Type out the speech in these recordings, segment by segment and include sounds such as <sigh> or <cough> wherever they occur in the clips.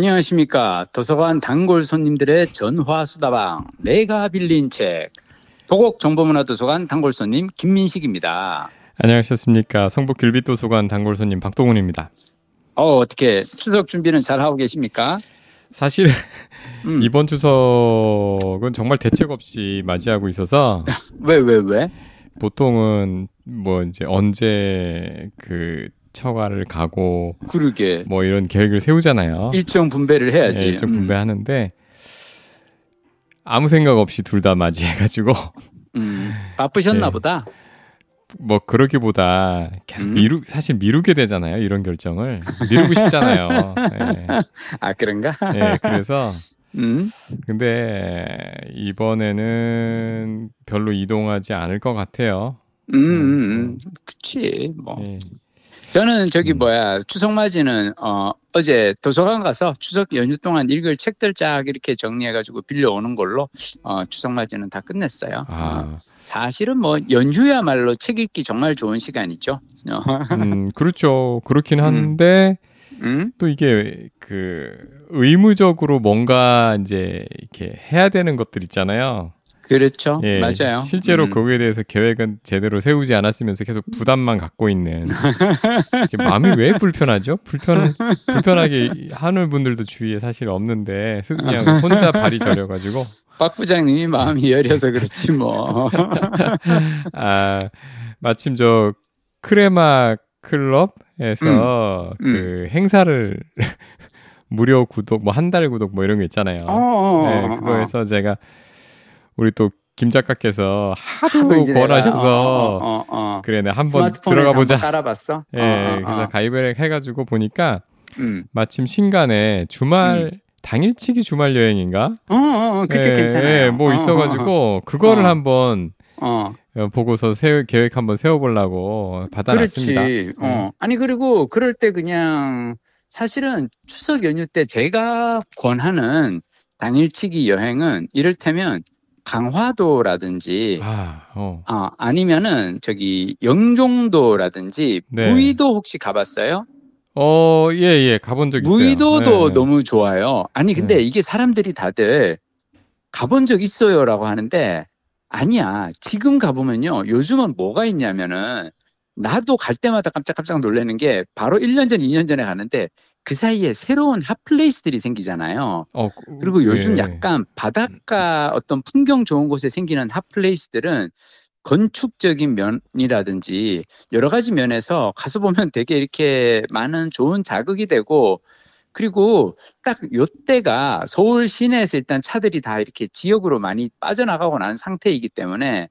안녕하십니까. 도서관 단골 손님들의 전화 수다방. 내가 빌린 책. 도곡 정보문화도서관 단골 손님 김민식입니다. 안녕하셨습니까. 성북 길빛도서관 단골 손님 박동훈입니다. 어, 어떻게 추석 준비는 잘 하고 계십니까? 사실 음. <laughs> 이번 추석은 정말 대책 없이 맞이하고 있어서 왜 <laughs> 왜 왜, 왜? 보통은 뭐 이제 언제 그 처가를 가고 그러게 뭐 이런 계획을 세우잖아요. 일정 분배를 해야지. 네, 일정 음. 분배하는데 아무 생각 없이 둘 다 맞이해가지고 음, 바쁘셨나 네. 보다. 뭐 그러기보다 계속 음. 미루 사실 미루게 되잖아요 이런 결정을 미루고 싶잖아요. 네. <laughs> 아 그런가? 네 그래서 음. 근데 이번에는 별로 이동하지 않을 것 같아요. 음, 음, 음. 그치 뭐. 네. 저는 저기 음. 뭐야 추석 맞이는 어 어제 도서관 가서 추석 연휴 동안 읽을 책들 쫙 이렇게 정리해가지고 빌려오는 걸로 어 추석 맞이는 다 끝냈어요. 아. 어, 사실은 뭐 연휴야말로 책 읽기 정말 좋은 시간이죠. 음 <laughs> 그렇죠. 그렇긴 음. 한데 음? 또 이게 그 의무적으로 뭔가 이제 이렇게 해야 되는 것들 있잖아요. 그렇죠. 예, 맞아요. 실제로 음. 거기에 대해서 계획은 제대로 세우지 않았으면서 계속 부담만 갖고 있는 마음이 왜 불편하죠? 불편 불편하게 하는 분들도 주위에 사실 없는데 그냥 혼자 발이 저려가지고 박 부장님이 마음이 여려서 그렇지 뭐. <laughs> 아 마침 저 크레마 클럽에서 음. 그 음. 행사를 <laughs> 무료 구독 뭐 한 달 구독 뭐 이런 거 있잖아요. 어어어. 네, 그거에서 제가 우리 또 김 작가께서 하도, 권하셔서 어, 어, 어. 그래 내가 한번 들어가 보자. 깔아봤어. <laughs> 예, 네, 어, 그래서 가입을 해가지고 보니까 음. 마침 신간에 주말 음. 당일치기 주말 여행인가? 어, 어, 그치 예, 괜찮아요. 예, 뭐 있어가지고 그거를 한번 어. 보고서 세 계획 한번 세워보려고 받아놨습니다. 그렇지. 어. 음. 아니 그리고 그럴 때 그냥 사실은 추석 연휴 때 제가 권하는 당일치기 여행은 이를테면 강화도라든지 아, 어. 아 아니면은 저기 영종도라든지 네. 무의도 혹시 가봤어요? 어, 예, 예, 가본 적 있어요. 무의도도 네. 너무 좋아요. 아니, 근데 네. 이게 사람들이 다들 가본 적 있어요라고 하는데 아니야. 지금 가보면요. 요즘은 뭐가 있냐면은 나도 갈 때마다 깜짝깜짝 놀라는 게 바로 1년 전, 2년 전에 가는데 그 사이에 새로운 핫플레이스들이 생기잖아요. 어, 그, 그리고 요즘 예. 약간 바닷가 어떤 풍경 좋은 곳에 생기는 핫플레이스들은 건축적인 면이라든지 여러 가지 면에서 가서 보면 <laughs> 되게 이렇게 많은 좋은 자극이 되고 그리고 딱 요때가 서울 시내에서 일단 차들이 다 이렇게 지역으로 많이 빠져나가고 난 상태이기 때문에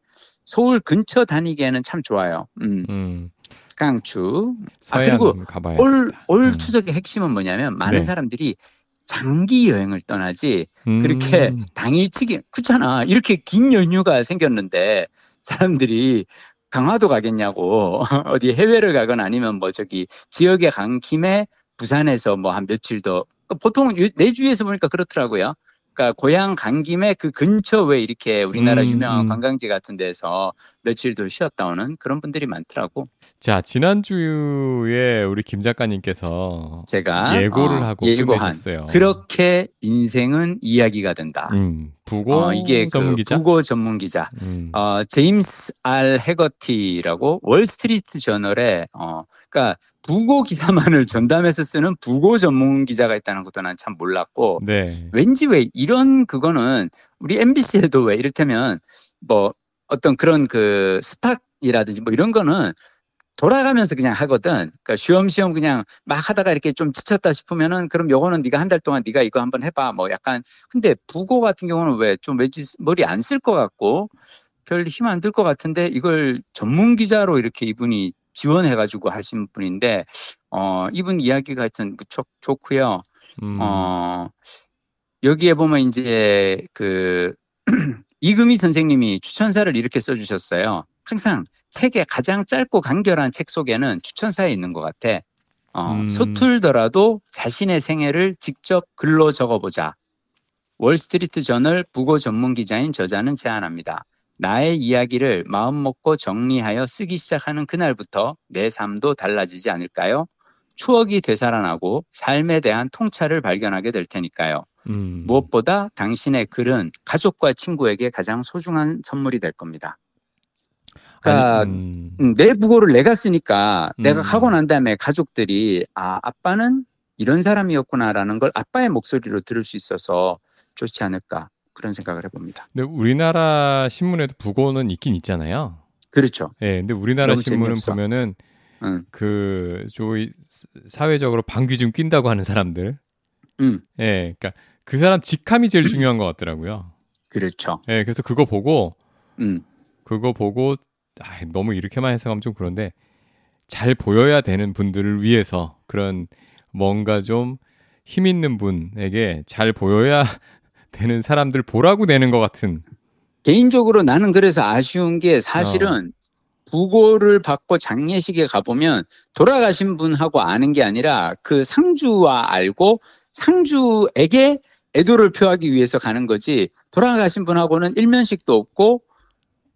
서울 근처 다니기에는 참 좋아요. 음. 음. 강추. 아 그리고 올, 올 음. 추석의 핵심은 뭐냐면 많은 네. 사람들이 장기 여행을 떠나지 음. 그렇게 당일치기 그렇잖아 이렇게 긴 연휴가 생겼는데 사람들이 강화도 가겠냐고 <laughs> 어디 해외를 가거나 아니면 뭐 저기 지역에 간 김에 부산에서 뭐 한 며칠 더 보통 내 주위에서 보니까 그렇더라고요. 그러니까 고향 간 김에 그 근처 왜 이렇게 우리나라 음, 유명한 음. 관광지 같은 데서 며칠 더 쉬었다 오는 그런 분들이 많더라고. 자 지난주에 우리 김 작가님께서 제가 예고를 어, 하고 예고한 끝내셨어요. 그렇게 인생은 이야기가 된다. 음, 부고 어, 이게 그 전문 기자. 부고 전문 기자. 음. 어, 제임스 알 해거티라고 월스트리트 저널에 어, 그러니까 부고 기사만을 <laughs> 전담해서 쓰는 부고 전문 기자가 있다는 것도 난 참 몰랐고 네. 왠지 왜 이런 그거는 우리 MBC에도 왜 이를테면 뭐 어떤 그런 그 스팟이라든지 뭐 이런 거는 돌아가면서 그냥 하거든. 그러니까 쉬엄쉬엄 그냥 막 하다가 이렇게 좀 지쳤다 싶으면은 그럼 요거는 네가 한 달 동안 네가 이거 한번 해봐. 뭐 약간 근데 부고 같은 경우는 왜 좀 왠지 머리 안 쓸 것 같고 별 힘 안 들 것 같은데 이걸 전문 기자로 이렇게 이분이 지원해가지고 하신 분인데 어 이분 이야기가 하여튼 무척 좋고요. 음. 어 여기에 보면 이제 그 <clears throat> 이금희 선생님이 추천사를 이렇게 써주셨어요. 항상 책의 가장 짧고 간결한 책 속에는 추천사에 있는 것 같아. 어, 음. 서툴더라도 자신의 생애를 직접 글로 적어보자. 월스트리트 저널 부고 전문 기자인 저자는 제안합니다. 나의 이야기를 마음 먹고 정리하여 쓰기 시작하는 그날부터 내 삶도 달라지지 않을까요? 추억이 되살아나고 삶에 대한 통찰을 발견하게 될 테니까요. 음. 무엇보다 당신의 글은 가족과 친구에게 가장 소중한 선물이 될 겁니다. 그러니까 아니, 음. 음, 내 부고를 내가 쓰니까 내가 음. 가고 난 다음에 가족들이 아 아빠는 이런 사람이었구나라는 걸 아빠의 목소리로 들을 수 있어서 좋지 않을까 그런 생각을 해봅니다. 근데 우리나라 신문에도 부고는 있긴 있잖아요. 그렇죠. 예, 근데 우리나라 신문은 재미없어. 보면은 응, 그 조이 사회적으로 방귀 좀 낀다고 하는 사람들. 응, 예, 그러니까 그 사람 직함이 제일 중요한 것 같더라고요. 그렇죠. 예, 그래서 그거 보고 응, 그거 보고 아, 너무 이렇게만 해석하면 좀 그런데 잘 보여야 되는 분들을 위해서 그런 뭔가 좀 힘 있는 분에게 잘 보여야 <laughs> 되는 사람들 보라고 내는 것 같은. 개인적으로 나는 그래서 아쉬운 게 사실은 부고를 받고 장례식에 가보면 돌아가신 분하고 아는 게 아니라 그 상주와 알고 상주에게 애도를 표하기 위해서 가는 거지 돌아가신 분하고는 일면식도 없고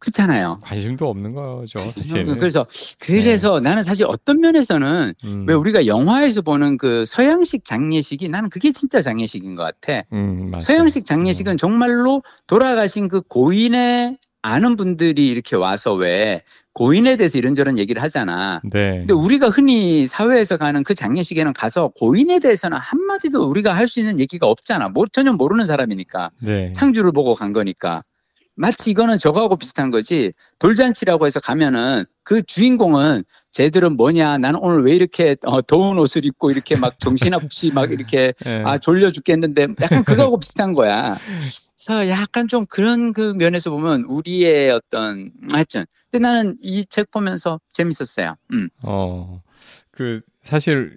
그렇잖아요. 관심도 없는 거죠, 사실. 그래서 그래서 나는 사실 어떤 면에서는 음, 왜 우리가 영화에서 보는 그 서양식 장례식이 나는 그게 진짜 장례식인 것 같아. 음. 서양식 장례식은 정말로 돌아가신 그 고인의 아는 분들이 이렇게 와서 왜 고인에 대해서 이런저런 얘기를 하잖아. 네. 근데 우리가 흔히 사회에서 가는 그 장례식에는 가서 고인에 대해서는 한마디도 우리가 할 수 있는 얘기가 없잖아. 뭐, 전혀 모르는 사람이니까. 네. 상주를 보고 간 거니까. 마치 이거는 저거하고 비슷한 거지. 돌잔치라고 해서 가면은 그 주인공은 쟤들은 뭐냐. 나는 오늘 왜 이렇게 어, 더운 옷을 입고 이렇게 막 정신없이 <laughs> 막 이렇게 예. 아 졸려 죽겠는데 약간 그거하고 비슷한 거야. 그래서 약간 좀 그런 그 면에서 보면 우리의 어떤 하여튼 근데 나는 이 책 보면서 재밌었어요. 음. 어, 그, 사실,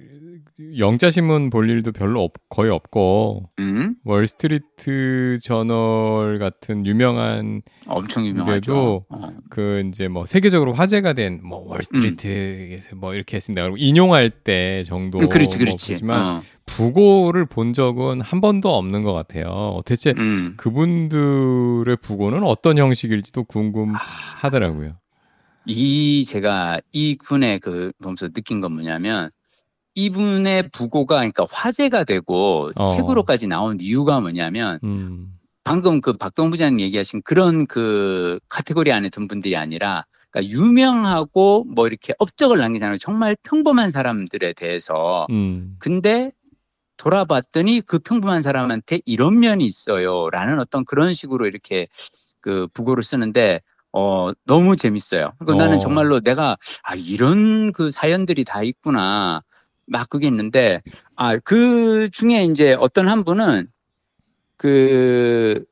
영자 신문 볼 일도 별로 없, 거의 없고, 음. 월스트리트 저널 같은 유명한 엄청 유명하죠. 어. 그 이제 뭐 세계적으로 화제가 된 뭐 월스트리트에서 뭐 이렇게 했습니다. 그리고 인용할 때 정도 음, 그렇지, 뭐 그렇지. 보지만 어. 부고를 본 적은 한 번도 없는 것 같아요. 대체 음. 그분들의 부고는 어떤 형식일지도 궁금하더라고요. 이 제가 이분의 그 보면서 느낀 건 뭐냐면 이분의 부고가 그러니까 화제가 되고 어. 책으로까지 나온 이유가 뭐냐면 음, 방금 그 박동 부장님 얘기하신 그런 그 카테고리 안에 든 분들이 아니라 그러니까 유명하고 뭐 이렇게 업적을 않은 정말 평범한 사람들에 대해서 음, 근데 돌아봤더니 그 평범한 사람한테 이런 면이 있어요라는 어떤 그런 식으로 이렇게 그 부고를 쓰는데 어 너무 재밌어요. 그리고 어. 나는 정말로 내가 아 이런 그 사연들이 다 있구나 막 그게 있는데 아 그 중에 이제 어떤 한 분은 그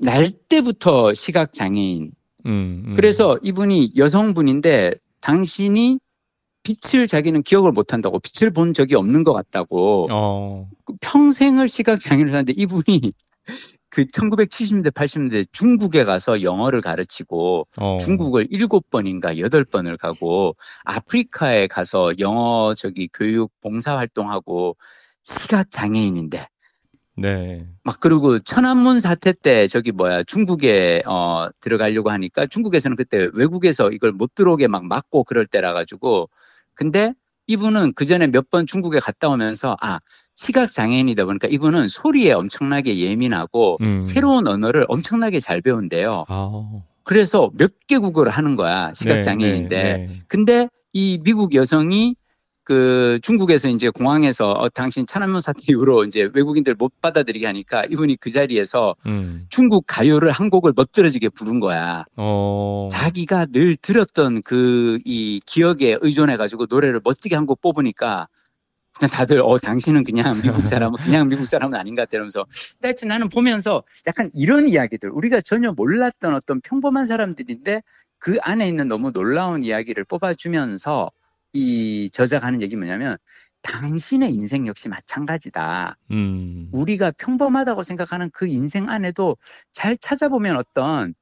날 때부터 시각 장애인. 음, 음. 그래서 이분이 여성분인데 당신이 빛을 자기는 기억을 못한다고 빛을 본 적이 없는 것 같다고. 어, 그 평생을 시각 장애를 하는데 이분이 그 1970년대 80년대 중국에 가서 영어를 가르치고 어, 중국을 일곱 번인가 여덟 번을 가고 아프리카에 가서 영어 저기 교육 봉사 활동하고 시각 장애인인데 네, 막 그리고 천안문 사태 때 저기 뭐야 중국에 어 들어가려고 하니까 중국에서는 그때 외국에서 이걸 못 들어오게 막 막고 그럴 때라 가지고 근데 이분은 그 전에 몇 번 중국에 갔다 오면서 아 시각 장애인이다 보니까 이분은 소리에 엄청나게 예민하고 음. 새로운 언어를 엄청나게 잘 배운대요. 아, 그래서 몇 개국어를 하는 거야 시각 네, 장애인인데 네, 네. 근데 이 미국 여성이 그 중국에서 이제 공항에서 어, 당신 천안문 사태 이후로 이제 외국인들 못 받아들이게 하니까 이분이 그 자리에서 음, 중국 가요를 한 곡을 멋들어지게 부른 거야. 어, 자기가 늘 들었던 그 이 기억에 의존해 가지고 노래를 멋지게 한 곡 뽑으니까 그냥 다들 어 당신은 그냥 <laughs> 미국 사람은 그냥 미국 사람은 아닌 것 같아 이러면서 하여튼 나는 보면서 약간 이런 이야기들 우리가 전혀 몰랐던 어떤 평범한 사람들인데 그 안에 있는 너무 놀라운 이야기를 뽑아주면서 이 저자가 하는 얘기 뭐냐면 당신의 인생 역시 마찬가지다. 음, 우리가 평범하다고 생각하는 그 인생 안에도 잘 찾아보면 어떤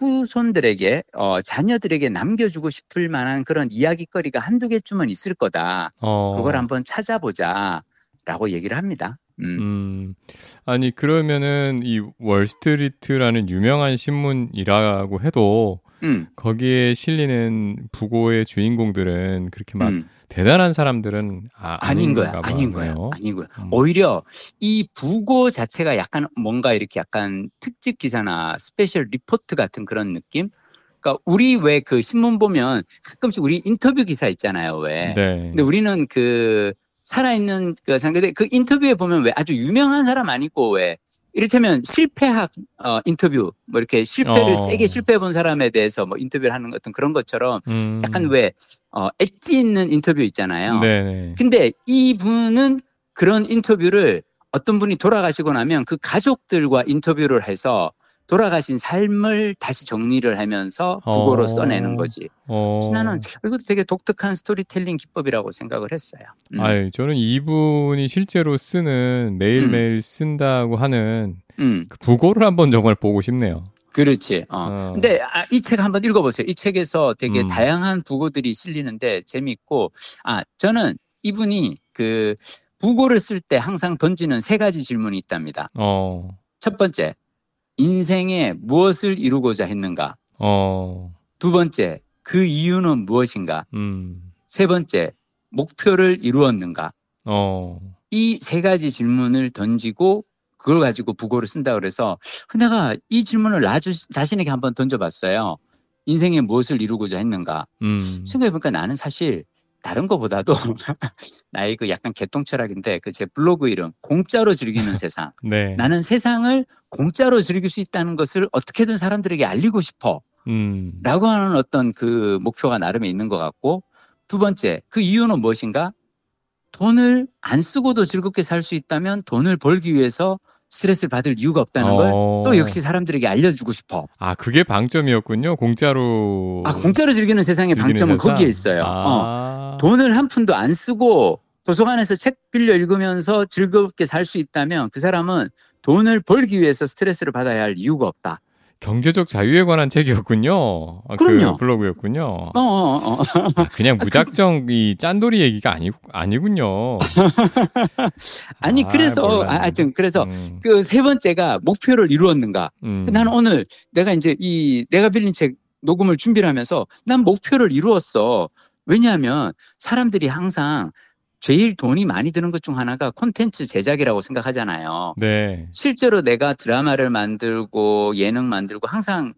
후손들에게 어, 자녀들에게 남겨주고 싶을 만한 그런 이야기거리가 한두 개쯤은 있을 거다. 어, 그걸 한번 찾아보자라고 얘기를 합니다. 음. 음, 아니 그러면은 이 월스트리트라는 유명한 신문이라고 해도 음, 거기에 실리는 부고의 주인공들은 그렇게 막 음. 대단한 사람들은 아, 아닌 거야, 아닌가 아닌. 거야, 아닌 거야. 음. 오히려 이 부고 자체가 약간 뭔가 이렇게 약간 특집 기사나 special report 같은 그런 느낌? 그러니까 우리 왜 그 신문 보면 가끔씩 우리 인터뷰 기사 있잖아요, 왜? 네. 근데 우리는 그 살아있는 그 상대 그 인터뷰에 보면 왜 아주 유명한 사람 아니고 왜 이를테면 실패학 어 인터뷰 뭐 이렇게 실패를 어. 세게 실패해 본 사람에 대해서 뭐 인터뷰를 하는 어떤 그런 것처럼 음. 약간 왜 어, 엣지 있는 인터뷰 있잖아요. 네네. 근데 이분은 그런 인터뷰를 어떤 분이 돌아가시고 나면 그 가족들과 인터뷰를 해서 돌아가신 삶을 다시 정리를 하면서 국어로 어. 써내는 거지. 어. 나는 이것도 되게 독특한 스토리텔링 기법이라고 생각을 했어요. 음. 아유, 저는 이분이 실제로 쓰는 매일매일 쓴다고 하는 음, 그 부고를 한번 정말 보고 싶네요. 그렇지. 어. 어. 근데 아, 이 책 한번 읽어보세요. 이 책에서 되게 음. 다양한 부고들이 실리는데 재미있고, 아 저는 이분이 그 부고를 쓸 때 항상 던지는 세 가지 질문이 있답니다. 어. 첫 번째, 인생에 무엇을 이루고자 했는가? 어. 두 번째, 그 이유는 무엇인가? 음. 세 번째, 목표를 이루었는가? 어. 이 세 가지 질문을 던지고 그걸 가지고 부고를 쓴다 그래서 내가 이 질문을 나 주- 자신에게 한번 던져봤어요. 인생에 무엇을 이루고자 했는가? 음. 생각해보니까 나는 사실 다른 거보다도 <laughs> 나의 그 약간 개똥 철학인데 그 제 블로그 이름 공짜로 즐기는 세상. <laughs> 네. 나는 세상을 공짜로 즐길 수 있다는 것을 어떻게든 사람들에게 알리고 싶어. 음. 라고 하는 어떤 그 목표가 나름에 있는 것 같고 두 번째 그 이유는 무엇인가? 돈을 안 쓰고도 즐겁게 살 수 있다면 돈을 벌기 위해서 스트레스를 받을 이유가 없다는 걸 어. 또 역시 사람들에게 알려주고 싶어. 아, 그게 방점이었군요. 공짜로. 아 공짜로 즐기는 세상의 즐기는 방점은 세상? 거기에 있어요. 어. 아. 돈을 한 푼도 안 쓰고 도서관에서 책 빌려 읽으면서 즐겁게 살 수 있다면 그 사람은 돈을 벌기 위해서 스트레스를 받아야 할 이유가 없다. 경제적 자유에 관한 책이었군요. 아, 그럼요. 그 블로그였군요. 어, 어, 어. 아, 그냥 <laughs> 무작정 이 짠돌이 얘기가 아니, 아니군요. <laughs> 아니 아, 그래서 몰랐네. 아, 하여튼 그래서 음, 그세 번째가 목표를 이루었는가. 음. 나는 오늘 내가 이제 이 내가 빌린 책 녹음을 준비를 하면서 난 목표를 이루었어. 왜냐하면 사람들이 항상 제일 돈이 많이 드는 것 중 하나가 콘텐츠 제작이라고 생각하잖아요. 네. 실제로 내가 드라마를 만들고 예능 만들고 항상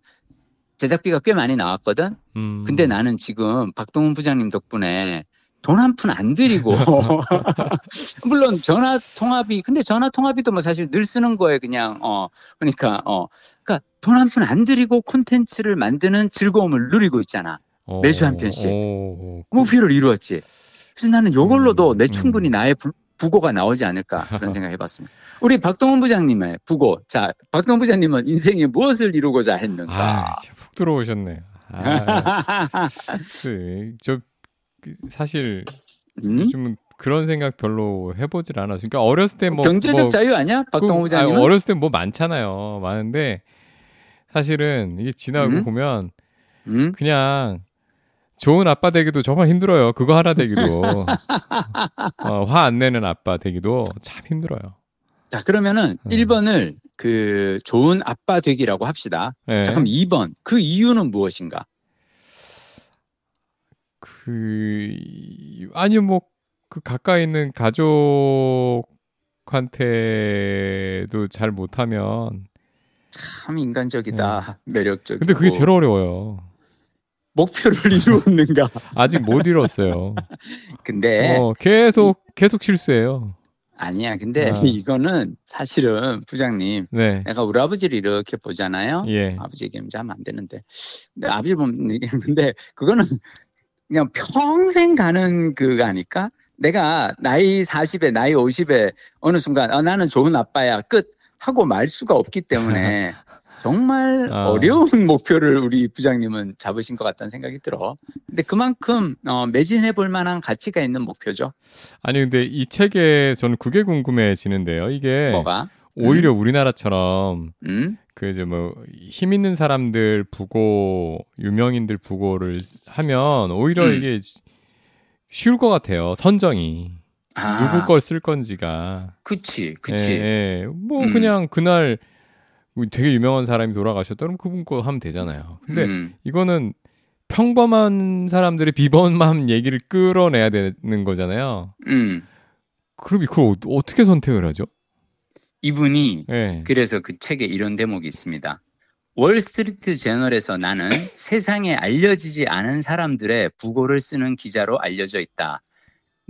제작비가 꽤 많이 나왔거든. 음. 근데 나는 지금 박동훈 부장님 덕분에 돈 한 푼 안 들이고 <laughs> <laughs> 물론 전화 통화비 근데 전화 통화비도 뭐 사실 늘 쓰는 거에 그냥 어 그러니까 어 그러니까 돈 한 푼 안 들이고 콘텐츠를 만드는 즐거움을 누리고 있잖아. 어, 매주 한 편씩. 오, 목표를 이루었지. 그래서 나는 요걸로도 음, 내 음. 충분히 나의 부, 부고가 나오지 않을까 그런 <laughs> 생각 해봤습니다. 우리 박동훈 부장님의 부고. 자, 박동훈 부장님은 인생에 무엇을 이루고자 했는가? 아, 푹 들어오셨네요. 아, <laughs> 그, 저 그, 사실 음? 요즘은 그런 생각 별로 해보질 않아서. 그러니까 어렸을 때 뭐 경제적 뭐 자유 아니야? 박동훈 그, 부장님은? 아니, 어렸을 때 뭐 많잖아요. 많은데 사실은 이게 지나고 음? 보면 음? 그냥 좋은 아빠 되기도 정말 힘들어요. 그거 하나 되기도 <laughs> 어, 화 안 내는 아빠 되기도 참 힘들어요. 자, 그러면은 음. 1번을 그 좋은 아빠 되기라고 합시다. 네. 자, 그럼 2번. 그 이유는 무엇인가? 그 이- 아니 뭐 그 가까이 있는 가족한테도 잘 못하면 참 인간적이다. 매력적이고. 네. 근데 그게 제일 어려워요. 목표를 <laughs> 이루었는가? 아직 못 이뤘어요. 근데 어, 계속 계속 실수해요. 아니야. 근데 아. <laughs> 이거는 사실은 부장님 네. 내가 우리 아버지를 이렇게 보잖아요. 예. 아버지 얘기하면 하면 안 되는데. 근데 아버지 보면 <laughs> 얘기했는데 그거는 그냥 평생 가는 그거 아닐까? 내가 나이 40에 나이 50에 어느 순간 아, 나는 좋은 아빠야 끝 하고 말 수가 없기 때문에 정말 아. 어려운 <laughs> 목표를 우리 부장님은 잡으신 것 같다는 생각이 들어. 근데 그만큼 어, 매진해 볼 만한 가치가 있는 목표죠. 아니 근데 이 책에 저는 그게 궁금해지는데요. 이게 뭐가? 오히려 우리나라처럼 음? 그 이제 뭐힘 있는 사람들 부고 유명인들 부고를 하면 오히려 음. 이게 쉬울 것 같아요. 선정이 아, 누구 걸 쓸 건지가. 그치, 그치. 예, 예. 뭐 음. 그냥 그날 되게 유명한 사람이 돌아가셨다 그럼 그분 거 하면 되잖아요. 근데 음. 이거는 평범한 사람들의 비범한 얘기를 끌어내야 되는 거잖아요. 음. 그럼 이걸 어- 어떻게 선택을 하죠? 이분이 예. 그래서 그 책에 이런 대목이 있습니다. 월스트리트 저널에서 나는 세상에 알려지지 않은 사람들의 부고를 쓰는 기자로 알려져 있다.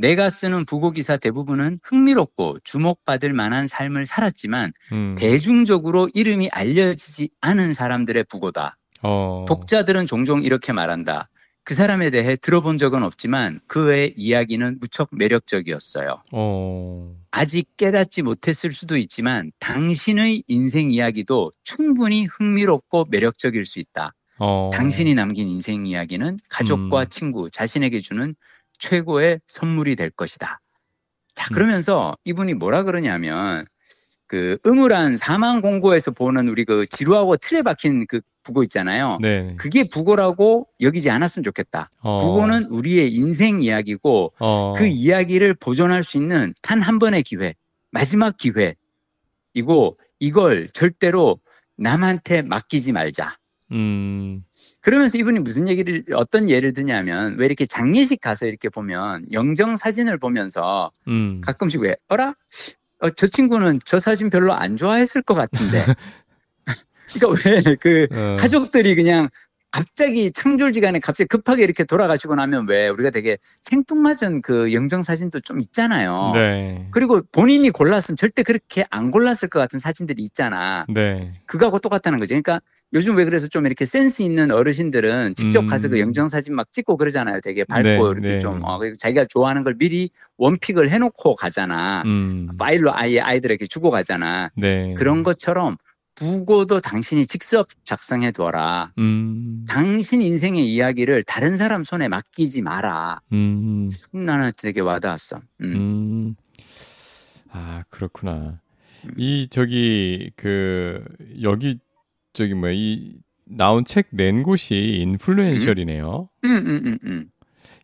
내가 쓰는 부고 기사 대부분은 흥미롭고 주목받을 만한 삶을 살았지만 음. 대중적으로 이름이 알려지지 않은 사람들의 부고다. 어. 독자들은 종종 이렇게 말한다. 그 사람에 대해 들어본 적은 없지만 그의 이야기는 무척 매력적이었어요. 어. 아직 깨닫지 못했을 수도 있지만 당신의 인생 이야기도 충분히 흥미롭고 매력적일 수 있다. 어. 당신이 남긴 인생 이야기는 가족과 음. 친구, 자신에게 주는 최고의 선물이 될 것이다. 자, 음. 그러면서 이분이 뭐라 그러냐면 그 음울한 사망 공고에서 보는 우리 그 지루하고 틀에 박힌 그 부고 있잖아요. 네. 그게 부고라고 여기지 않았으면 좋겠다. 어. 부고는 우리의 인생 이야기고 어. 그 이야기를 보존할 수 있는 단 한 번의 기회, 마지막 기회 이고 이걸 절대로 남한테 맡기지 말자. 음. 그러면서 이분이 무슨 얘기를 어떤 예를 드냐면 왜 이렇게 장례식 가서 이렇게 보면 영정 사진을 보면서 음. 가끔씩 왜 어라 어, 저 친구는 저 사진 별로 안 좋아했을 것 같은데 <laughs> 그러니까 왜그 어. 가족들이 그냥 갑자기 창졸지간에 갑자기 급하게 이렇게 돌아가시고 나면 왜 우리가 되게 생뚱맞은 그 영정 사진도 좀 있잖아요. 네. 그리고 본인이 골랐으면 절대 그렇게 안 골랐을 것 같은 사진들이 있잖아. 네. 그거하고 똑같다는 거죠. 그러니까 요즘 왜 그래서 좀 이렇게 센스 있는 어르신들은 직접 가서 그 음. 영정 사진 막 찍고 그러잖아요. 되게 밝고 네, 이렇게 네. 좀 어, 자기가 좋아하는 걸 미리 원픽을 해놓고 가잖아. 음. 파일로 아예 아이들에게 주고 가잖아. 네. 그런 것처럼 부고도 당신이 직접 작성해 둬라. 음. 당신 인생의 이야기를 다른 사람 손에 맡기지 마라. 음. 나는 되게 와닿았어. 음. 음. 아, 그렇구나. 이 저기 그 여기 저기 뭐야 이 나온 책 낸 곳이 인플루엔셜이네요. 음, 음, 음, 음.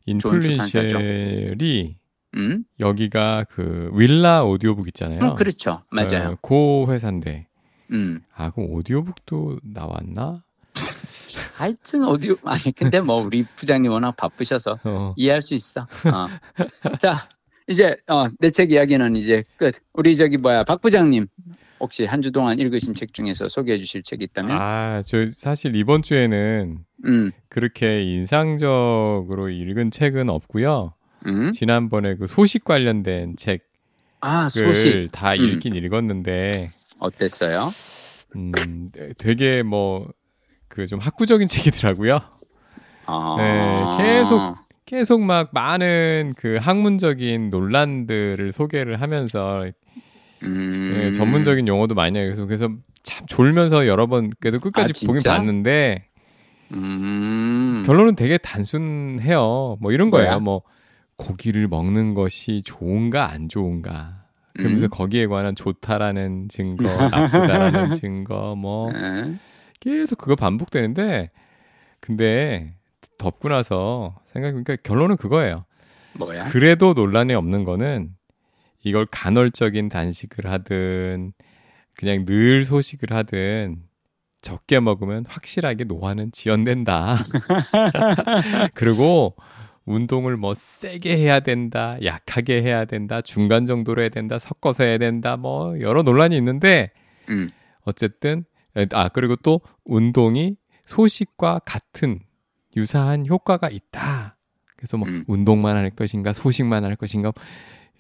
인플루엔셜이 음? 여기가 그 윌라 오디오북 있잖아요. 음, 그렇죠. 맞아요. 어, 그 회사인데. 음. 아, 그럼 오디오북도 나왔나? 하여튼 어디 아니 근데 뭐 우리 부장님 워낙 바쁘셔서 어. 이해할 수 있어. 어. 자 이제 어, 내 책 이야기는 이제 끝. 우리 저기 뭐야 박 부장님 혹시 한 주 동안 읽으신 책 중에서 소개해 주실 책 있다면? 아, 저 사실 이번 주에는 음, 그렇게 인상적으로 읽은 책은 없고요. 음. 지난번에 그 소식 관련된 책을 아 소식 다 음. 읽긴 읽었는데 어땠어요? 음, 되게 뭐 그 좀 학구적인 <laughs> 책이더라고요. 아, 네, 계속 계속 막 많은 그 학문적인 논란들을 소개를 하면서 음. 예, 전문적인 용어도 많이 해서 그래서 참 졸면서 여러 번 그래도 끝까지 아, 보긴? 봤는데 음. 결론은 되게 단순해요. 뭐 이런 거예요. 뭐야? 뭐 고기를 먹는 것이 좋은가 안 좋은가. 그러면서 음. 거기에 관한 좋다라는 증거, 나쁘다라는 <laughs> 증거, 뭐 네. 계속 그거 반복되는데 근데 덮고 나서 생각해보니까 결론은 그거예요. 뭐야? 그래도 논란이 없는 거는 이걸 간헐적인 단식을 하든 그냥 늘 소식을 하든 적게 먹으면 확실하게 노화는 지연된다. <laughs> <laughs> 그리고 운동을 뭐 세게 해야 된다, 약하게 해야 된다, 중간 정도로 해야 된다, 섞어서 해야 된다, 뭐 여러 논란이 있는데 음. 어쨌든 아 그리고 또 운동이 소식과 같은 유사한 효과가 있다. 그래서 뭐 음. 운동만 할 것인가 소식만 할 것인가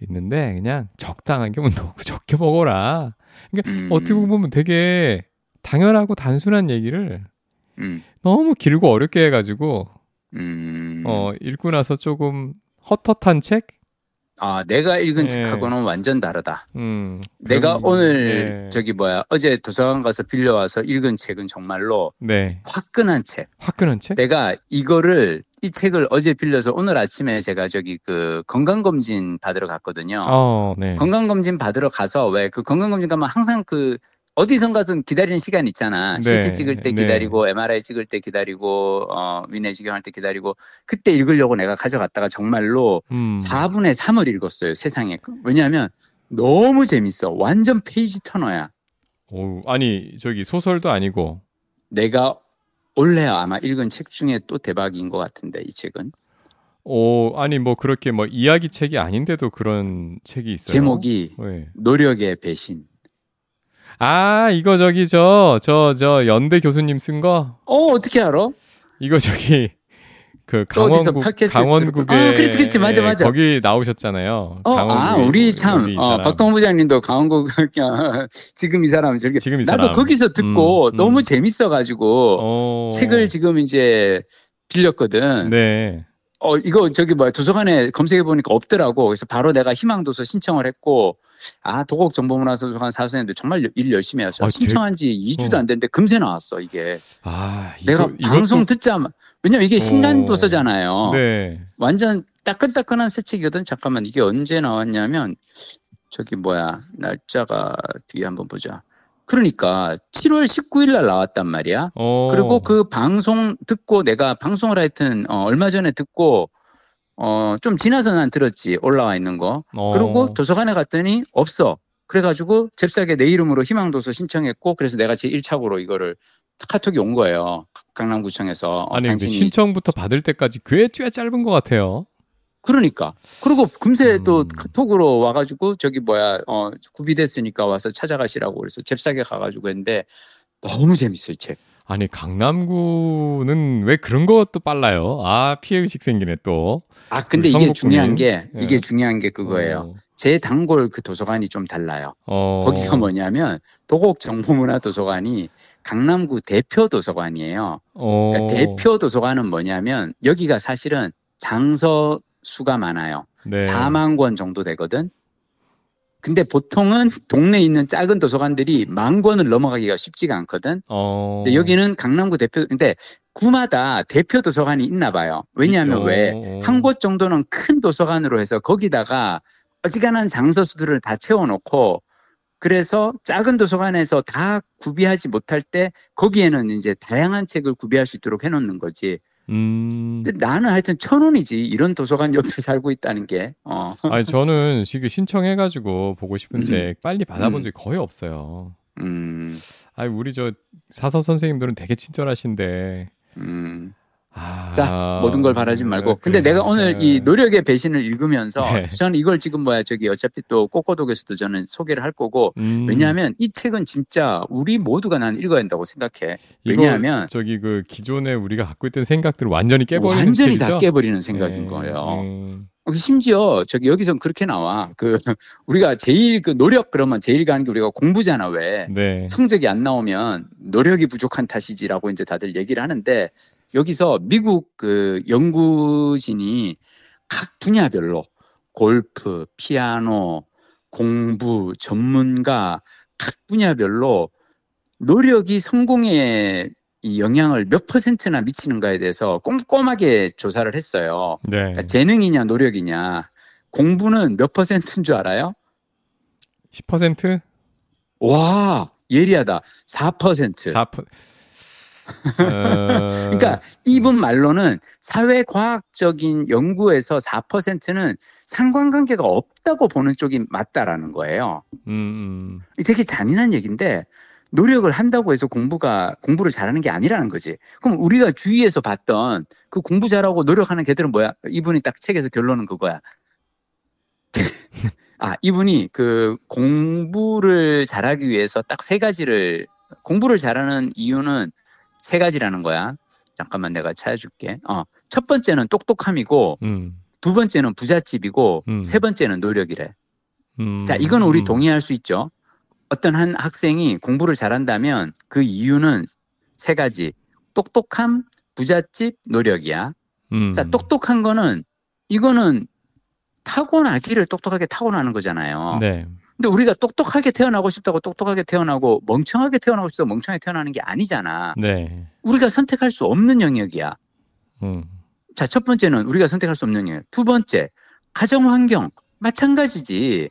있는데 그냥 적당하게 운동하고 <laughs> 적게 먹어라. 그러니까 음. 어떻게 보면 되게 당연하고 단순한 얘기를 음. 너무 길고 어렵게 해가지고 음. 어 읽고 나서 조금 헛헛한 책. 아 내가 읽은 예. 책하고는 완전 다르다. 음, 내가 오늘 예. 저기 뭐야 어제 도서관 가서 빌려와서 읽은 책은 정말로 네 화끈한 책. 화끈한 책. 내가 이거를 이 책을 어제 빌려서 오늘 아침에 제가 저기 그 건강검진 받으러 갔거든요. 어, 네. 건강검진 받으러 가서 왜 그 건강검진 가면 항상 그 어디선가든 기다리는 시간 있잖아. 네, CT 찍을 때 네. 기다리고 MRI 찍을 때 기다리고 어 위내시경 할 때 기다리고 그때 읽으려고 내가 가져갔다가 정말로 음. 4분의 3을 읽었어요. 세상에. 왜냐하면 너무 재밌어. 완전 페이지 터너야. 오, 아니 저기 소설도 아니고 내가 올해 아마 읽은 책 중에 또 대박인 것 같은데 이 책은 오, 아니 뭐 그렇게 뭐 이야기 책이 아닌데도 그런 책이 있어요. 제목이 네. 노력의 배신. 아 이거 저기 저 저 저 연대 교수님 쓴 거. 어 어떻게 알아? 이거 저기 그 강원국 강원국에. 아, 그렇지, 그렇지. 맞아, 맞아. 거기 나오셨잖아요. 어, 아, 우리 참, 이 어. 박동호 부장님도 강원국, <laughs> 지금 이 사람, 저기, 지금 이 나도 사람. 거기서 듣고 음, 음. 너무 재밌어가지고, 어... 책을 지금 이제 빌렸거든. 네. 어, 이거 저기 뭐야, 도서관에 검색해보니까 없더라고. 그래서 바로 내가 희망도서 신청을 했고, 아, 도곡 정보문화서 도서관 사서인데 정말 일 열심히 했어요. 아, 신청한 지 2주도 어. 안 됐는데 금세 나왔어, 이게. 아 이거, 내가 이것도- 방송 듣자마, 왜냐면 이게 어. 신간도서잖아요. 네. 완전 따끈따끈한 새 책이거든. 잠깐만 이게 언제 나왔냐면 저기 뭐야 날짜가 뒤에 한번 보자. 그러니까 7월 19일 날 나왔단 말이야. 어. 그리고 그 방송 듣고 내가 방송을 하여튼 어, 얼마 전에 듣고 어, 좀 지나서 난 들었지 올라와 있는 거. 어. 그리고 도서관에 갔더니 없어. 그래가지고 잽싸게 내 이름으로 희망도서 신청했고 그래서 내가 제 1착으로 이거를 카톡이 온 거예요. 강남구청에서. 어, 아니 근데 당신이 신청부터 받을 때까지 꽤, 꽤 짧은 것 같아요. 그러니까. 그리고 금세 또 음. 카톡으로 와가지고 저기 뭐야, 어, 구비됐으니까 와서 찾아가시라고 그래서 잽싸게 가가지고 했는데 너무 재밌어요, 이 책. 아니 강남구는 왜 그런 것도 빨라요? 아 피해 의식 생기네 또. 아, 근데 이게. 중요한 게, 예. 이게 중요한 게 그거예요. 제 단골 그 도서관이 좀 달라요. 어. 거기가 뭐냐면 도곡 정보문화 도서관이 강남구 대표 도서관이에요. 어. 그러니까 대표 도서관은 뭐냐면 여기가 사실은 장서 수가 많아요. 네. 4만 권 정도 되거든. 근데 보통은 동네에 있는 작은 도서관들이 만 권을 넘어가기가 쉽지가 않거든. 어. 근데 여기는 강남구 대표, 근데 구마다 대표 도서관이 있나 봐요. 왜냐하면 어, 왜? 어. 한곳 정도는 큰 도서관으로 해서 거기다가 어지간한 장서수들을 다 채워놓고 그래서 작은 도서관에서 다 구비하지 못할 때 거기에는 이제 다양한 책을 구비할 수 있도록 해놓는 거지. 음. 근데 나는 하여튼 천 원이지 이런 도서관 옆에 <laughs> 살고 있다는 게. 어. <laughs> 아니 저는 지금 신청해가지고 보고 싶은 음. 책 빨리 받아본 음. 적이 거의 없어요. 음, 아니 우리 저 사서 선생님들은 되게 친절하신데. 음. 아, 자, 모든 걸 바라지 말고. 그래. 근데 내가 오늘 네. 이 노력의 배신을 읽으면서 네. 저는 이걸 지금 뭐야 저기 어차피 또 꼬꼬독에서도 저는 소개를 할 거고 음, 왜냐하면 이 책은 진짜 우리 모두가 난 읽어야 한다고 생각해. 왜냐하면 저기 그 기존에 우리가 갖고 있던 생각들을 완전히 깨버리는 완전히 책이죠? 다 깨버리는 생각인 네, 거예요. 음. 심지어 저기 여기선 그렇게 나와. 그 <laughs> 우리가 제일 그 노력 그러면 제일 가는 게 우리가 공부잖아 왜. 네. 성적이 안 나오면 노력이 부족한 탓이지라고 이제 다들 얘기를 하는데 여기서 미국 그 연구진이 각 분야별로 골프, 피아노, 공부, 전문가 각 분야별로 노력이 성공에 이 영향을 몇 퍼센트나 미치는가에 대해서 꼼꼼하게 조사를 했어요. 네. 그러니까 재능이냐 노력이냐. 공부는 몇 퍼센트인 줄 알아요? 10%? 와, 예리하다. 4%. 4%. 어... 그러니까 이분 말로는 사회과학적인 연구에서 4%는 상관관계가 없다고 보는 쪽이 맞다라는 거예요. 음, 음. 되게 잔인한 얘기인데 노력을 한다고 해서 공부가 공부를 잘하는 게 아니라는 거지. 그럼 우리가 주위에서 봤던 그 공부 잘하고 노력하는 개들은 뭐야? 이분이 딱 책에서 결론은 그거야. <laughs> 아, 이분이 그 공부를 잘하기 위해서 딱 세 가지를 공부를 잘하는 이유는 세 가지라는 거야. 잠깐만 내가 찾아줄게. 어, 첫 번째는 똑똑함이고 음. 두 번째는 부잣집이고 음. 세 번째는 노력이래. 음. 자, 이건 우리 음. 동의할 수 있죠. 어떤 한 학생이 공부를 잘한다면 그 이유는 세 가지. 똑똑함, 부잣집, 노력이야. 음. 자, 똑똑한 거는 이거는 타고나기를 똑똑하게 타고나는 거잖아요. 네. 근데 우리가 똑똑하게 태어나고 싶다고 똑똑하게 태어나고 멍청하게 태어나고 싶다고 멍청하게 태어나는 게 아니잖아. 네. 우리가 선택할 수 없는 영역이야. 음. 자, 첫 번째는 우리가 선택할 수 없는 영역. 두 번째, 가정 환경. 마찬가지지.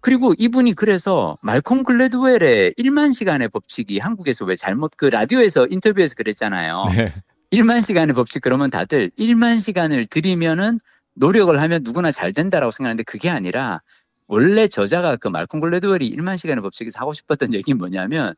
그리고 이분이 그래서 말콤 글래드웰의 1만 시간의 법칙이 한국에서 왜 잘못 그 라디오에서 인터뷰에서 그랬잖아요. 네. 1만 시간의 법칙 그러면 다들 1만 시간을 들이면은 노력을 하면 누구나 잘 된다라고 생각하는데 그게 아니라 원래 저자가 그 말콤 글래드웰이 1만 시간의 법칙에서 하고 싶었던 <laughs> 얘기는 뭐냐면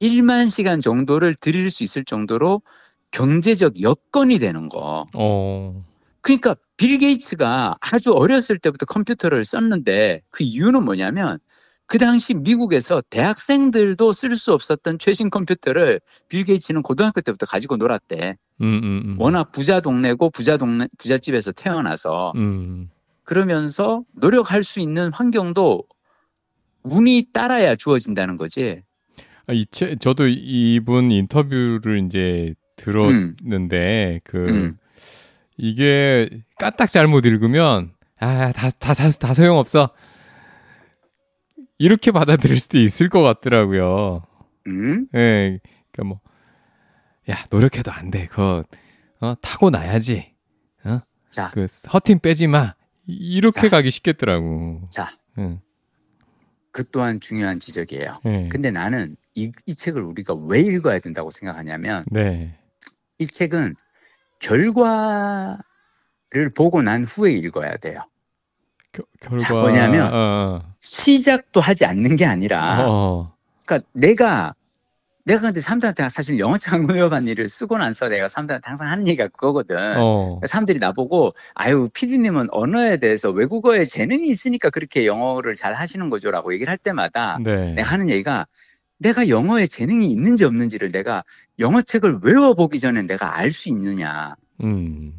1만 시간 정도를 드릴 수 있을 정도로 경제적 여건이 되는 거. 어. 그러니까 빌 게이츠가 아주 어렸을 때부터 컴퓨터를 썼는데 그 이유는 뭐냐면 그 당시 미국에서 대학생들도 쓸 수 없었던 최신 컴퓨터를 빌 게이츠는 고등학교 때부터 가지고 놀았대. 음, 음, 음. 워낙 부자 동네고 부자 동네 부잣집에서 태어나서 음. 그러면서 노력할 수 있는 환경도 운이 따라야 주어진다는 거지. 아, 이 책, 저도 이분 인터뷰를 이제 들었는데, 그, 음. 이게 까딱 잘못 읽으면, 아, 다, 다, 다, 다 소용 없어. 이렇게 받아들일 수도 있을 것 같더라고요. 음? 예, 그니까 뭐, 야, 노력해도 안 돼. 그거, 어, 타고 나야지. 자, 그, 허팀 빼지 마. 이렇게 자. 가기 쉽겠더라고. 자, 응, 그 또한 중요한 지적이에요. 예. 근데 나는 이, 이 책을 우리가 왜 읽어야 된다고 생각하냐면 네. 이 책은 결과를 보고 난 후에 읽어야 돼요. 겨, 결과. 자, 뭐냐면 어, 시작도 하지 않는 게 아니라, 어. 그러니까 내가 내가 근데 사람들한테 사실 영어책 한권여반 일을 쓰고 나서 내가 사람들한테 항상 하는 얘기가 그거거든. 어. 사람들이 나보고 아유 피디님은 언어에 대해서 외국어에 재능이 있으니까 그렇게 영어를 잘 하시는 거죠라고 얘기를 할 때마다 네. 내가 하는 얘기가 내가 영어에 재능이 있는지 없는지를 내가 영어 책을 외워보기 전에 내가 알 수 있느냐. 음.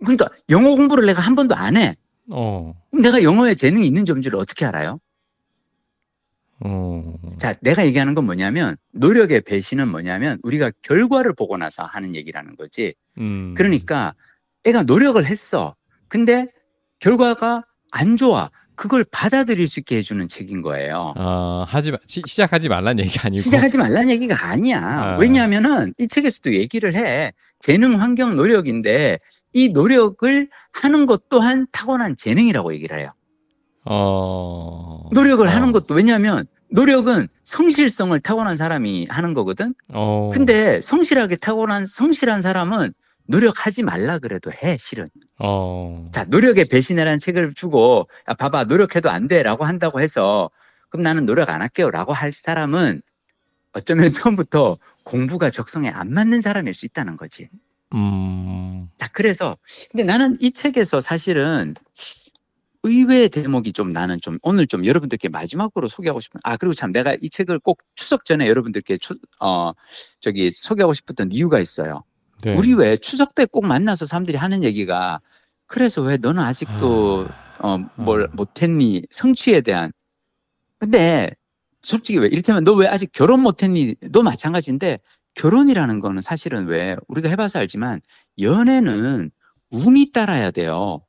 그러니까 영어 공부를 내가 한 번도 안 해. 어. 그럼 내가 영어에 재능이 있는지 없는지를 어떻게 알아요? 어. 자, 내가 얘기하는 건 뭐냐면 노력의 배신은 뭐냐면 우리가 결과를 보고 나서 하는 얘기라는 거지. 음. 그러니까 애가 노력을 했어. 근데 결과가 안 좋아. 그걸 받아들일 수 있게 해주는 책인 거예요. 아, 하지 마, 시, 시작하지 말란 얘기 아니고. 시작하지 말라는 얘기가 아니야. 아. 왜냐하면은 이 책에서도 얘기를 해. 재능, 환경, 노력인데 이 노력을 하는 것 또한 타고난 재능이라고 얘기를 해요. 어. 노력을 어. 하는 것도 왜냐하면 노력은 성실성을 타고난 사람이 하는 거거든. 어. 근데 성실하게 타고난 성실한 사람은 노력하지 말라 그래도 해 실은. 어. 자 노력의 배신이라는 책을 주고 야 봐봐 노력해도 안 돼라고 한다고 해서 그럼 나는 노력 안 할게요라고 할 사람은 어쩌면 <laughs> 처음부터 공부가 적성에 안 맞는 사람일 수 있다는 거지. 음. 자 그래서 근데 나는 이 책에서 사실은 의외의 대목이 좀 나는 좀 오늘 좀 여러분들께 마지막으로 소개하고 싶은 아 그리고 참 내가 이 책을 꼭 추석 전에 여러분들께 추, 어 저기 소개하고 싶었던 이유가 있어요. 네. 우리 왜 추석 때 꼭 만나서 사람들이 하는 얘기가 그래서 왜 너는 아직도 어뭘 아. 못했니 성취에 대한 근데 솔직히 왜 이를테면 너 왜 아직 결혼 못했니 너 마찬가지인데 결혼이라는 거는 사실은 왜 우리가 해봐서 알지만 연애는 운이 따라야 돼요.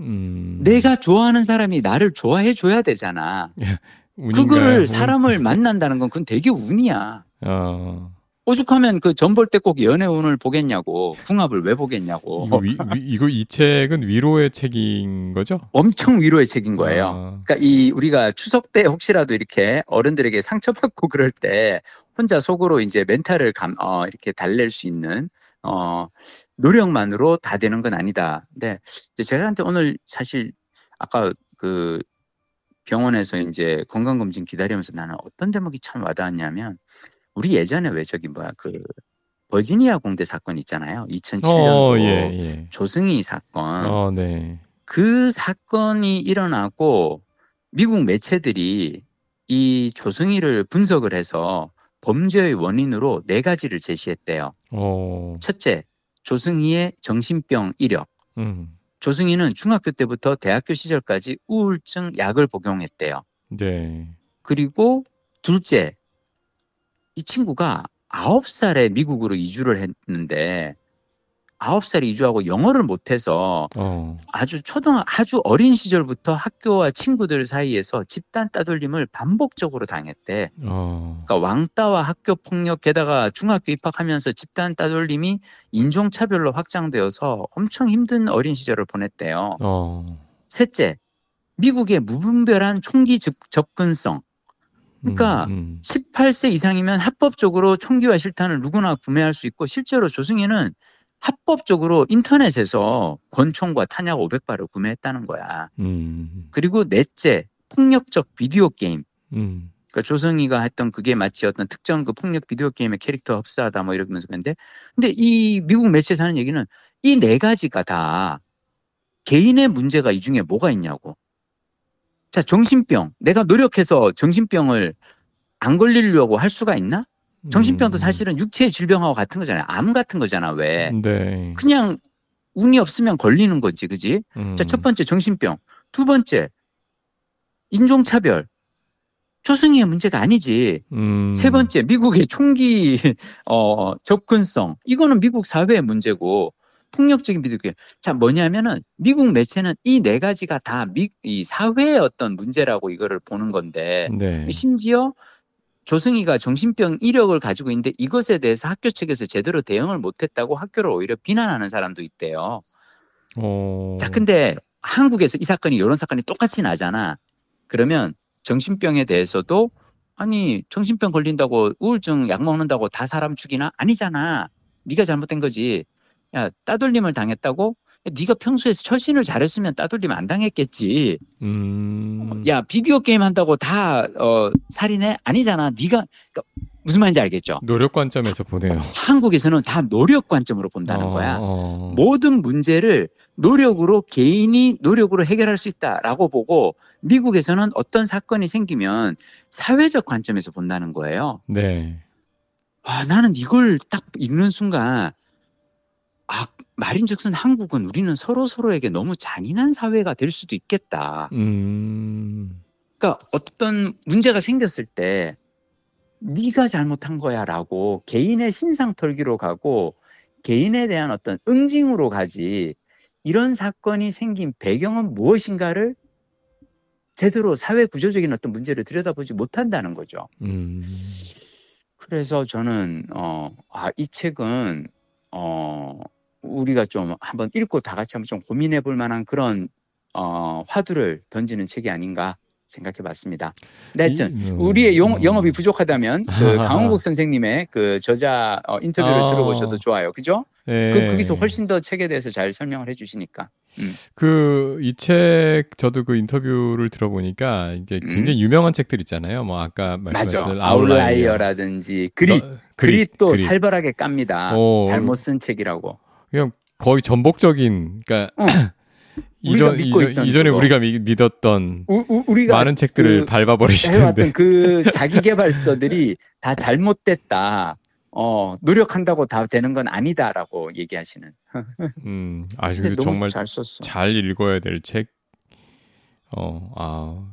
음. 내가 좋아하는 사람이 나를 좋아해 줘야 되잖아. 운인가요? 그거를 운? 사람을 만난다는 건 그건 되게 운이야. 어. 오죽하면 그 전 볼 때 꼭 연애 운을 보겠냐고 궁합을 왜 보겠냐고 이거 위, 위, 이거 이 책은 위로의 책인 거죠? 엄청 위로의 책인 거예요. 아. 그러니까 이 우리가 추석 때 혹시라도 이렇게 어른들에게 상처받고 그럴 때 혼자 속으로 이제 멘탈을 감, 어, 이렇게 달랠 수 있는 어, 노력만으로 다 되는 건 아니다. 근데 제가한테 오늘 사실 아까 그 병원에서 이제 건강검진 기다리면서 나는 어떤 대목이 참 와닿았냐면 우리 예전에 왜 저기 뭐야 그 버지니아 공대 사건 있잖아요. 2007년도 어, 예, 예. 조승희 사건. 어, 네. 그 사건이 일어나고 미국 매체들이 이 조승희를 분석을 해서 범죄의 원인으로 네 가지를 제시했대요. 어. 첫째, 조승희의 정신병 이력. 음. 조승희는 중학교 때부터 대학교 시절까지 우울증 약을 복용했대요. 네. 그리고 둘째, 이 친구가 아홉 살에 미국으로 이주를 했는데 아홉 살에 이주하고 영어를 못해서 어. 아주 초등 아주 어린 시절부터 학교와 친구들 사이에서 집단 따돌림을 반복적으로 당했대. 어. 그러니까 왕따와 학교 폭력 게다가 중학교 입학하면서 집단 따돌림이 인종 차별로 확장되어서 엄청 힘든 어린 시절을 보냈대요. 어. 셋째, 미국의 무분별한 총기 접- 접근성. 그러니까 음, 18세 이상이면 합법적으로 총기와 실탄을 누구나 구매할 수 있고 실제로 조승희는 합법적으로 인터넷에서 권총과 탄약 500발을 구매했다는 거야. 음. 그리고 넷째, 폭력적 비디오 게임. 음. 그러니까 조승희가 했던 그게 마치 어떤 특정 그 폭력 비디오 게임의 캐릭터 흡사하다 뭐 이러면서 그런데 근데 이 미국 매체에서 하는 얘기는 이 네 가지가 다 개인의 문제가 이 중에 뭐가 있냐고. 자, 정신병. 내가 노력해서 정신병을 안 걸리려고 할 수가 있나? 정신병도 음. 사실은 육체의 질병하고 같은 거잖아요. 암 같은 거잖아, 왜. 네. 그냥 운이 없으면 걸리는 거지, 그지? 음. 자, 첫 번째 정신병. 두 번째, 인종차별. 조승희의 문제가 아니지. 음. 세 번째, 미국의 총기 <laughs> 어, 접근성. 이거는 미국 사회의 문제고 폭력적인 비둘기. 자, 뭐냐면은 미국 매체는 이 네 가지가 다이 사회의 어떤 문제라고 이거를 보는 건데 네. 심지어 조승희가 정신병 이력을 가지고 있는데 이것에 대해서 학교 측에서 제대로 대응을 못했다고 학교를 오히려 비난하는 사람도 있대요. 어. 자, 근데 한국에서 이 사건이 이런 사건이 똑같이 나잖아. 그러면 정신병에 대해서도 아니 정신병 걸린다고 우울증 약 먹는다고 다 사람 죽이나 아니잖아. 네가 잘못된 거지. 야 따돌림을 당했다고? 야, 네가 평소에 처신을 잘했으면 따돌림 안 당했겠지. 음. 야 비디오 게임 한다고 다 어, 살인해? 아니잖아. 네가 그러니까 무슨 말인지 알겠죠? 노력 관점에서 보네요. 한국에서는 다 노력 관점으로 본다는 어, 거야. 어. 모든 문제를 노력으로 개인이 노력으로 해결할 수 있다라고 보고 미국에서는 어떤 사건이 생기면 사회적 관점에서 본다는 거예요. 네. 아, 나는 이걸 딱 읽는 순간 아, 말인즉슨 한국은 우리는 서로 서로에게 너무 잔인한 사회가 될 수도 있겠다. 음. 그러니까 어떤 문제가 생겼을 때 네가 잘못한 거야라고 개인의 신상 털기로 가고 개인에 대한 어떤 응징으로 가지 이런 사건이 생긴 배경은 무엇인가를 제대로 사회 구조적인 어떤 문제를 들여다보지 못한다는 거죠. 음. 그래서 저는 어, 아, 이 책은 어, 우리가 좀 한번 읽고 다 같이 한번 좀 고민해 볼 만한 그런 어, 화두를 던지는 책이 아닌가 생각해 봤습니다. 근데 하여튼 이- 음. 우리의 영, 어. 영업이 부족하다면 그 <laughs> 강홍국 선생님의 그 저자 어, 인터뷰를 아. 들어보셔도 좋아요. 그죠? 네. 그, 거기서 훨씬 더 책에 대해서 잘 설명을 해 주시니까. 그이 책 저도 그 인터뷰를 들어보니까 이게 음. 굉장히 유명한 책들 있잖아요. 뭐 아까. 말씀하신 아웃라이어라든지 그릿. 어, 그릿도 그릿. 살벌하게 깝니다. 어. 잘못 쓴 책이라고. 그냥 거의 전복적인 그러니까 어. <clears throat> 이전 이전 이전에 그거. 우리가 미- 믿었던 우, 우, 우리가 많은 책들을 그 밟아버리시는데 해왔던 그 <laughs> 자기 개발서들이 다 잘못됐다. 어, 노력한다고 다 되는 건 아니다라고 얘기하시는. <laughs> 음 아주 근데 정말 잘 썼어. 잘 읽어야 될 책. 어, 아,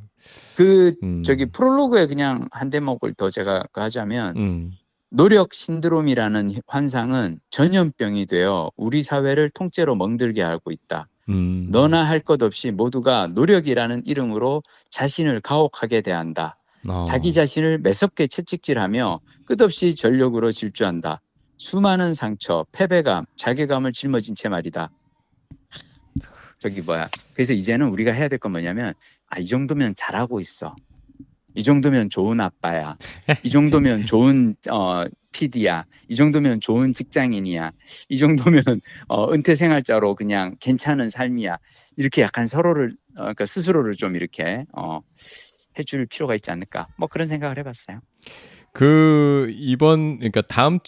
그 음. 저기 프롤로그에 그냥 한 대목을 더 제가 그 하자면 음, 노력 신드롬이라는 환상은 전염병이 되어 우리 사회를 통째로 멍들게 하고 있다. 음. 너나 할 것 없이 모두가 노력이라는 이름으로 자신을 가혹하게 대한다. 어. 자기 자신을 매섭게 채찍질하며 끝없이 전력으로 질주한다. 수많은 상처, 패배감, 자괴감을 짊어진 채 말이다. 저기 뭐야. 그래서 이제는 우리가 해야 될 건 뭐냐면 아, 이 정도면 잘하고 있어. 이 정도면 좋은 아빠야. 이 정도면 좋은 어 PD야. 이 정도면 좋은 직장인이야. 이 정도면 어 은퇴 생활자로 그냥 괜찮은 삶이야. 이렇게 약간 서로를 어, 그러니까 스스로를 좀 이렇게 어 해줄 필요가 있지 않을까. 뭐 그런 생각을 해봤어요. 그 이번 그러니까 다음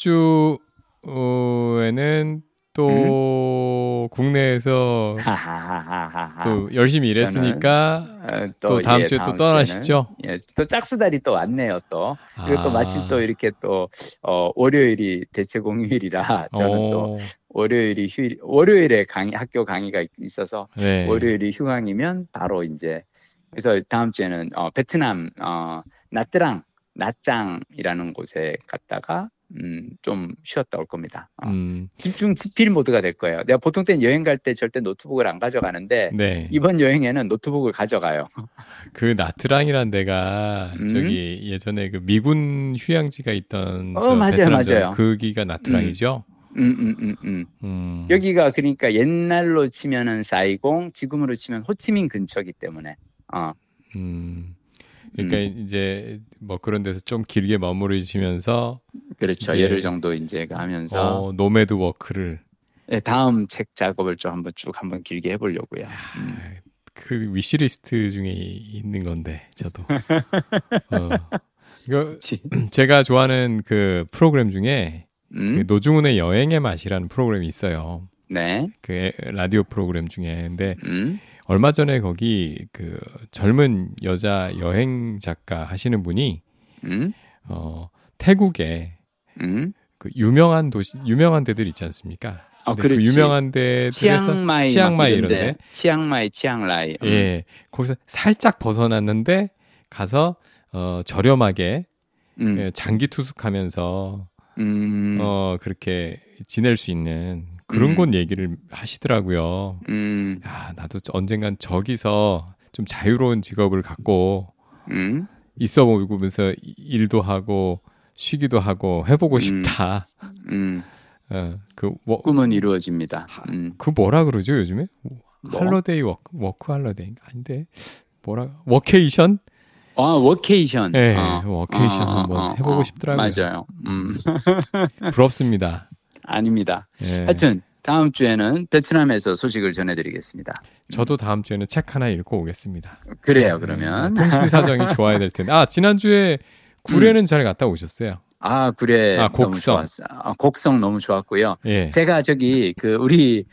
주에는 또 국내에서 하하하하하. 또 열심히 일했으니까 어, 또 다음 예, 주에 또 다음 떠나시죠? 주에는, 예, 또 짝수달이 또 왔네요. 또 그리고 또 아. 마침 또 이렇게 또 어, 월요일이 대체 공휴일이라 <laughs> 저는 또 어, 월요일이 휴일 월요일에 강의 학교 강의가 있어서 네. 월요일이 휴강이면 바로 이제 그래서 다음 주에는 어, 베트남 어, 나트랑 나짱이라는 곳에 갔다가 음, 좀 쉬었다 올 겁니다. 어, 음, 집중 집필 모드가 될 거예요. 내가 보통 때는 여행 갈 때 절대 노트북을 안 가져가는데 네. 이번 여행에는 노트북을 가져가요. <laughs> 그 나트랑이란 데가 음? 저기 예전에 그 미군 휴양지가 있던 어, 저 맞아요, 맞아요. 거기가 나트랑이죠. 음, 음, 음, 음. 음. 여기가 그러니까 옛날로 치면은 사이공, 지금으로 치면 호치민 근처기 때문에. 어, 음. 그러니까 이제 뭐 그런 데서 좀 길게 머무르시면서 그렇죠. 열흘 정도 이제 하면서 어, nomad work를 네, 다음 책 작업을 좀 한번 쭉 한번 길게 해보려고요. 음. 그 wish list 중에 있는 건데 저도 <laughs> 어. 이거 <clears throat> 제가 좋아하는 그 프로그램 중에 음? 그 노중훈의 여행의 맛이라는 프로그램이 있어요. 네. 그 라디오 프로그램 중에 근데 음? 얼마 전에 거기 그 젊은 여자 여행 작가 하시는 분이 음? 어 태국에 음? 그 유명한 도시 유명한 데들 있지 않습니까? 어, 그. 유명한 데들에서 치앙마이, 치앙마이 이런데. 치앙마이, 치앙라이. 음. 예 거기서 살짝 벗어났는데 가서 어 저렴하게 음. 예, 장기 투숙하면서 음. 어 그렇게 지낼 수 있는 그런 음. 곳 얘기를 하시더라고요. 음. 야 나도 언젠간 저기서 좀 자유로운 직업을 갖고 음. 있어 보면서 일도 하고 쉬기도 하고 해보고 음. 싶다. 음. <laughs> 어, 그, 뭐, 꿈은 이루어집니다. 음. 그 뭐라 그러죠 요즘에? 뭐? holiday work, work holiday 아닌데 뭐라 워케이션? 아, 워케이션. 예, 어. 워케이션 어, 어, 한번 어, 해보고 어. 싶더라고요. 맞아요. 음. 부럽습니다. 아닙니다. 예. 하여튼 다음 주에는 베트남에서 소식을 전해드리겠습니다. 저도 다음 주에는 책 하나 읽고 오겠습니다. 그래요, 그러면. 네, 통신 사정이 <laughs> 좋아야 될 텐데. 아 지난주에 구례는 잘 갔다 오셨어요. 아, 그래. 아, 너무 곡성. 좋았어. 아, 곡성 너무 좋았고요. 예. 제가 저기 그 우리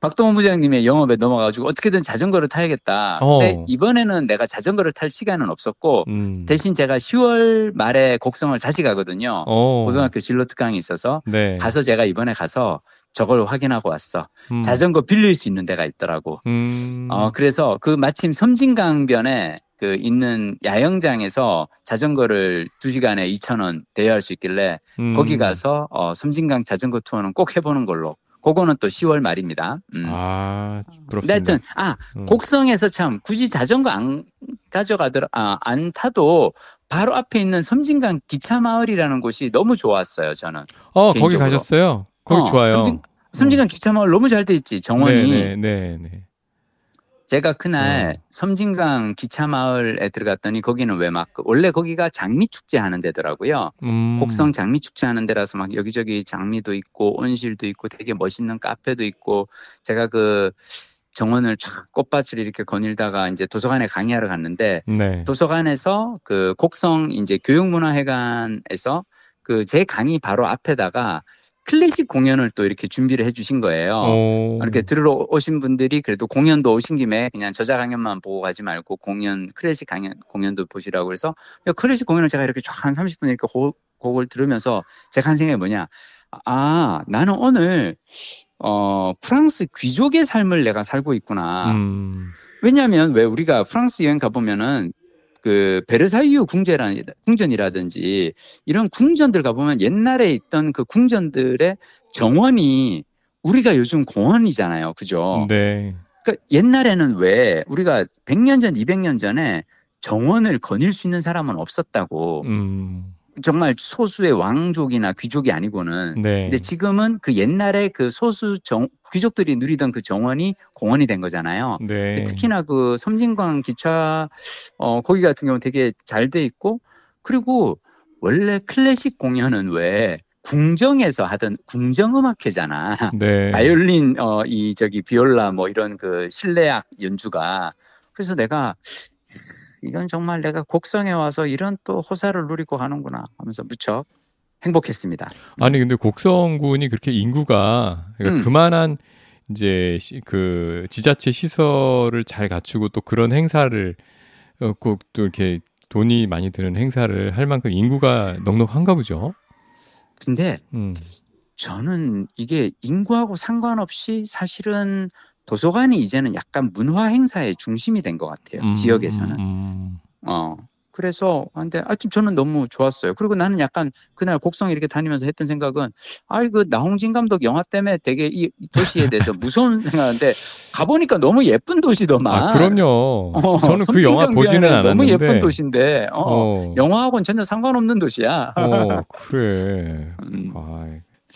박동원 부장님의 영업에 넘어가가지고 어떻게든 자전거를 타야겠다. 어. 근데 이번에는 내가 자전거를 탈 시간은 없었고 음. 대신 제가 10월 말에 곡성을 다시 가거든요. 어. 고등학교 진로 특강이 있어서 네. 가서 제가 이번에 가서 저걸 확인하고 왔어. 음. 자전거 빌릴 수 있는 데가 있더라고. 음. 어, 그래서 그 마침 섬진강변에 그 있는 야영장에서 자전거를 2시간에 2,000원 대여할 수 있길래 음. 거기 가서 어, 섬진강 자전거 투어는 꼭 해보는 걸로. 그거는 또 10월 말입니다. 음. 아 부럽습니다. 하여튼 아 음. 곡성에서 참 굳이 자전거 안 가져가더라 아, 안 타도 바로 앞에 있는 섬진강 기차 마을이라는 곳이 너무 좋았어요 저는. 어 거기 개인적으로. 가셨어요? 거기 어, 좋아요. 섬진, 섬진강 기차 마을 너무 잘 돼 있지 정원이. 네, 네, 네. 제가 그날 어. 섬진강 기차 마을에 들어갔더니 거기는 왜 막 원래 거기가 장미 축제 하는 데더라고요. 음. 곡성 장미 축제 하는 데라서 막 여기저기 장미도 있고 온실도 있고 되게 멋있는 카페도 있고 제가 그 정원을 쫙 꽃밭을 이렇게 거닐다가 이제 도서관에 강의하러 갔는데 네. 도서관에서 그 곡성 이제 교육문화회관에서 그 제 강의 바로 앞에다가 클래식 공연을 또 이렇게 준비를 해 주신 거예요. 오. 이렇게 들으러 오신 분들이 그래도 공연도 오신 김에 그냥 저자 강연만 보고 가지 말고 공연 클래식 강연 공연도 보시라고 그래서 클래식 공연을 제가 이렇게 쫙 한 30분 이렇게 곡, 곡을 들으면서 제가 한 생각이 뭐냐 아 나는 오늘 어 프랑스 귀족의 삶을 내가 살고 있구나 음. 왜냐하면 왜 우리가 프랑스 여행 가 보면은 그 베르사유 궁제라 궁전이라든지 이런 궁전들 가보면 옛날에 있던 그 궁전들의 정원이 우리가 요즘 공원이잖아요. 그죠? 네. 그러니까 옛날에는 왜 우리가 100년 전, 200년 전에 정원을 거닐 수 있는 사람은 없었다고. 음. 정말 소수의 왕족이나 귀족이 아니고는. 네. 근데 지금은 그 옛날에 그 소수 정, 귀족들이 누리던 그 정원이 공원이 된 거잖아요. 네. 특히나 그 섬진강 기차 어 거기 같은 경우는 되게 잘 돼 있고 그리고 원래 클래식 공연은 왜 궁정에서 하던 궁정음악회잖아. 네. <laughs> 바이올린 어 이 저기 비올라 뭐 이런 그 실내악 연주가 그래서 내가 이건 정말 내가 곡성에 와서 이런 또 호사를 누리고 가는구나 하면서 무척 행복했습니다. 아니 근데 곡성군이 그렇게 인구가 그러니까 음. 그만한 이제 시- 그 지자체 시설을 잘 갖추고 또 그런 행사를 어, 꼭또 이렇게 돈이 많이 드는 행사를 할 만큼 인구가 넉넉한가 보죠. 근데 음. 저는 이게 인구하고 상관없이 사실은 도서관이 이제는 약간 문화 행사의 중심이 된 것 같아요. 음, 지역에서는. 음, 음. 어. 그래서 근데 하여튼 저는 너무 좋았어요. 그리고 나는 약간 그날 곡성 이렇게 다니면서 했던 생각은 아 이거 나홍진 감독 영화 때문에 되게 이, 이 도시에 대해서 <laughs> 무서운 생각하는데 가보니까 너무 예쁜 도시더만. 아 그럼요. 어, 저는 그 영화 보지는 않았는데. 너무 예쁜 도시인데 어, 어. 영화하고는 전혀 상관없는 도시야. 어 그래. <laughs> 음, 아,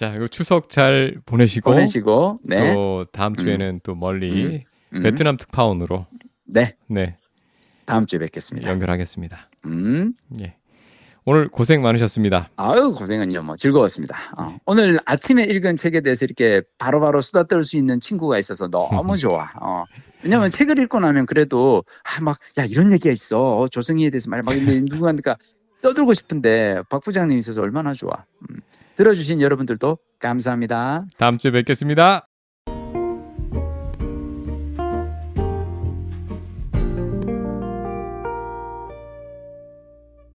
자 이거 추석 잘 보내시고, 보내시고 네. 또 다음 주에는 또 멀리 음, 베트남 특파원으로 네 네 다음 주에 뵙겠습니다. 연결하겠습니다. 음. 예. 오늘 고생 많으셨습니다. 아유 고생은요 뭐 즐거웠습니다. 어, 오늘 아침에 읽은 책에 대해서 이렇게 바로바로 수다 떨 수 있는 친구가 있어서 너무 <laughs> 좋아. 어. 왜냐면 책을 읽고 나면 그래도 아 막야 이런 얘기가 있어 어, 조성희에 대해서 말막 누구한테가 떠들고 싶은데 박 부장님 있어서 얼마나 좋아. 음. 들어주신 여러분들도 감사합니다. 다음 주에 뵙겠습니다.